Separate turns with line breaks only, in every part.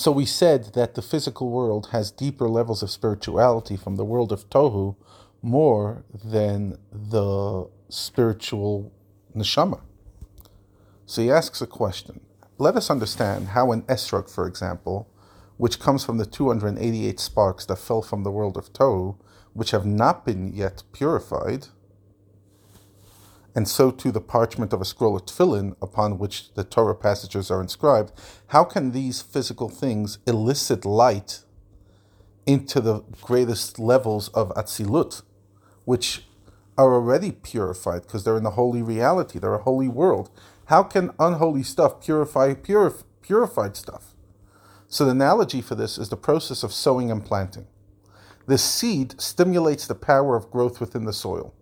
So we said that the physical world has deeper levels of spirituality from the world of Tohu more than the spiritual neshama. So he asks a question. Let us understand how an esrog, for example, which comes from the 288 sparks that fell from the world of Tohu, which have not been yet purified, and so too the parchment of a scroll of tefillin upon which the Torah passages are inscribed, how can these physical things elicit light into the greatest levels of Atzilut, which are already purified because they're in the holy reality, they're a holy world. How can unholy stuff purify purif- purified stuff? So the analogy for this is the process of sowing and planting. The seed stimulates the power of growth within the soil.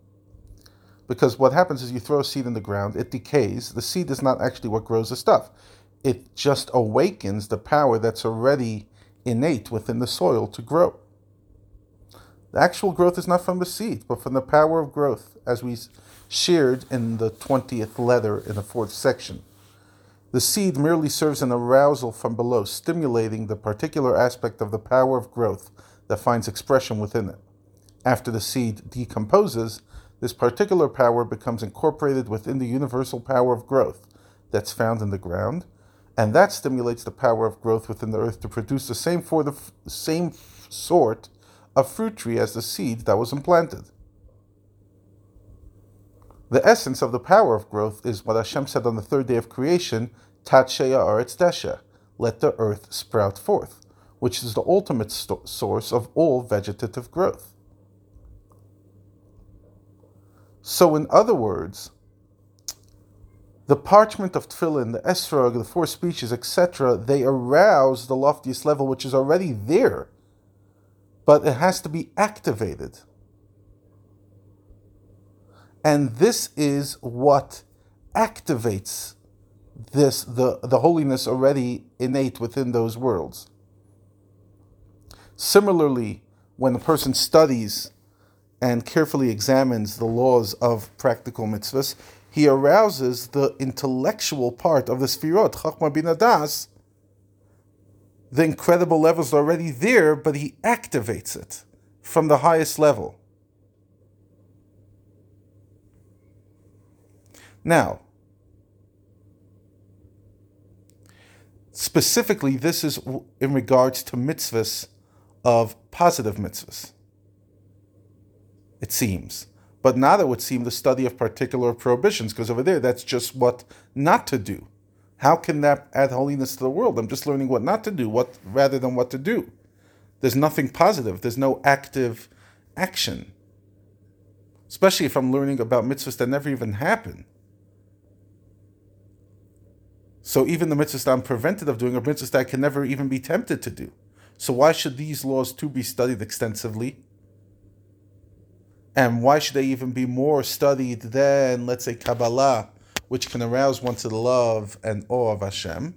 Because what happens is you throw a seed in the ground, it decays. The seed is not actually what grows the stuff. It just awakens the power that's already innate within the soil to grow. The actual growth is not from the seed, but from the power of growth, as we shared in the 20th letter in the fourth section. The seed merely serves an arousal from below, stimulating the particular aspect of the power of growth that finds expression within it. After the seed decomposes, this particular power becomes incorporated within the universal power of growth that's found in the ground, and that stimulates the power of growth within the earth to produce the same for the f- same sort of fruit tree as the seed that was implanted. The essence of the power of growth is what Hashem said on the third day of creation, Tadshe Ha'aretz Deshe, let the earth sprout forth, which is the ultimate source of all vegetative growth. So, in other words, the parchment of tefillin, the esrog, the four species, etc., they arouse the loftiest level, which is already there, but it has to be activated. And this is what activates this the, the holiness already innate within those worlds. Similarly, when a person studies and carefully examines the laws of practical mitzvahs, he arouses the intellectual part of the Sfirot, Chachma Binah Daas. The incredible levels are already there, but he activates it from the highest level. Now, specifically, this is in regards to mitzvahs of positive mitzvahs. It seems. But not, it would seem, the study of particular prohibitions, because over there, that's just what not to do. How can that add holiness to the world? I'm just learning what not to do, what rather than what to do. There's nothing positive. There's no active action. Especially if I'm learning about mitzvahs that never even happen. So even the mitzvahs that I'm prevented of doing are mitzvahs that I can never even be tempted to do. So why should these laws too be studied extensively? And why should they even be more studied than, let's say, Kabbalah, which can arouse one to the love and awe of Hashem?